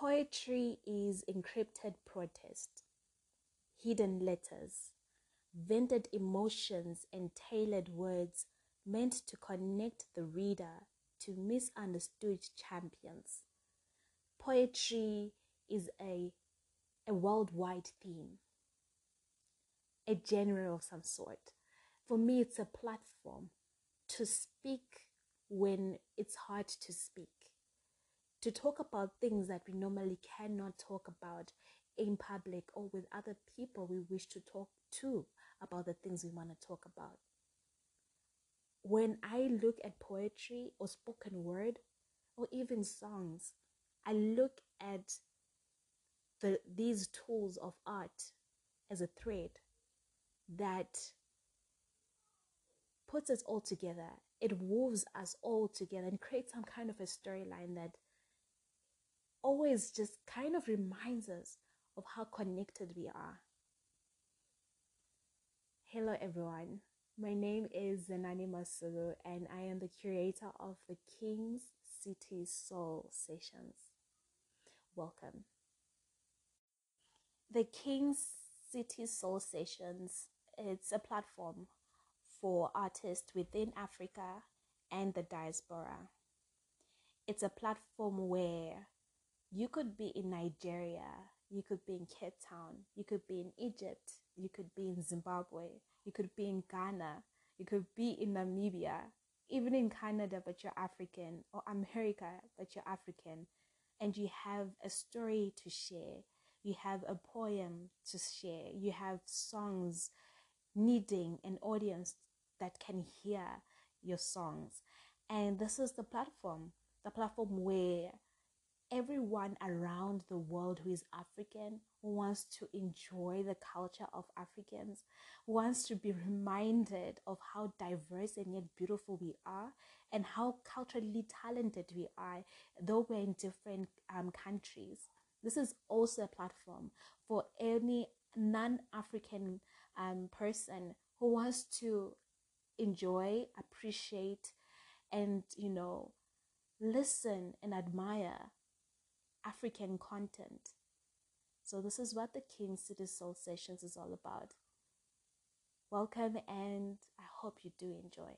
Poetry is encrypted protest, hidden letters, vented emotions, and tailored words meant to connect the reader to misunderstood champions. Poetry is a, a worldwide theme, a genre of some sort. For me, it's a platform to speak when it's hard to speak, to talk about things that we normally cannot talk about in public or with other people we wish to talk to about the things we want to talk about. When I look at poetry or spoken word or even songs, I look at the, these tools of art as a thread that puts us all together. It woves us all together and creates some kind of a storyline that always just kind of reminds us of how connected we are. Hello, everyone. My name is Zenani Masulu, and I am the curator of the King's City Soul Sessions. Welcome. The King's City Soul Sessions it's a platform for artists within Africa and the diaspora. It's a platform where you could be in Nigeria, you could be in Cape Town, you could be in Egypt, you could be in Zimbabwe, you could be in Ghana, you could be in Namibia, even in Canada, but you're African, or America, but you're African, and you have a story to share, you have a poem to share, you have songs needing an audience that can hear your songs. And this is the platform, the platform where everyone around the world who is African who wants to enjoy the culture of Africans, wants to be reminded of how diverse and yet beautiful we are, and how culturally talented we are, though we're in different um, countries. This is also a platform for any non African um, person who wants to enjoy, appreciate, and you know, listen and admire African content. So, this is what the King City Soul Sessions is all about. Welcome, and I hope you do enjoy.